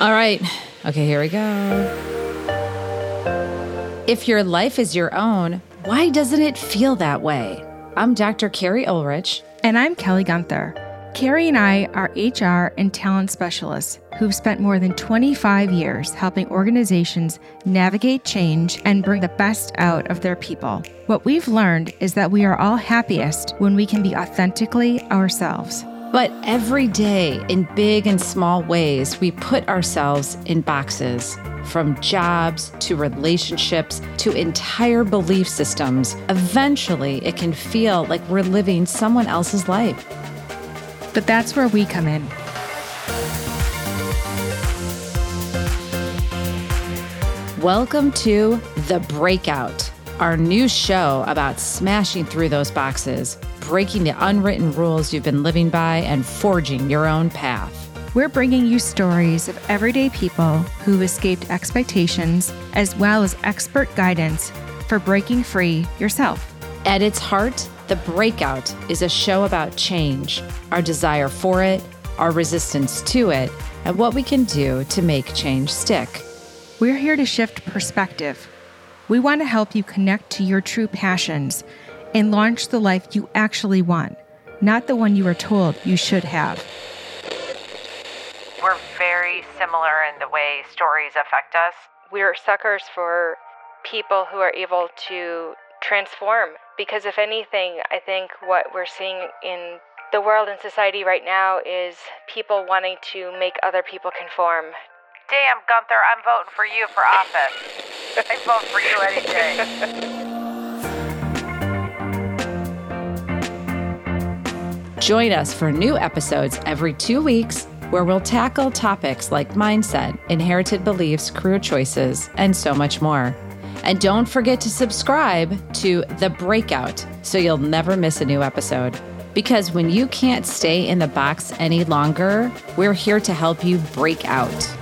All right. Okay, here we go. If your life is your own, why doesn't it feel that way? I'm Dr. Keri Ohlrich. And I'm Kelly Guenther. Carrie and I are HR and talent specialists who've spent more than 25 years helping organizations navigate change and bring the best out of their people. What we've learned is that we are all happiest when we can be authentically ourselves. But every day, in big and small ways, we put ourselves in boxes. From jobs to relationships to entire belief systems, eventually it can feel like we're living someone else's life. But that's where we come in. Welcome to The Breakout, our new show about smashing through those boxes, breaking the unwritten rules you've been living by, and forging your own path. We're bringing you stories of everyday people who've escaped expectations, as well as expert guidance for breaking free yourself. At its heart, The Breakout is a show about change, our desire for it, our resistance to it, and what we can do to make change stick. We're here to shift perspective. We want to help you connect to your true passions and launch the life you actually want, not the one you were told you should have. We're very similar in the way stories affect us. We're suckers for people who are able to transform because, if anything, I think what we're seeing in the world and society right now is people wanting to make other people conform, Damn, Guenther, I'm voting for you for office. I vote for you any day. Join us for new episodes every two weeks where we'll tackle topics like mindset, inherited beliefs, career choices, and so much more. And don't forget to subscribe to The Breakout so you'll never miss a new episode. Because when you can't stay in the box any longer, we're here to help you break out.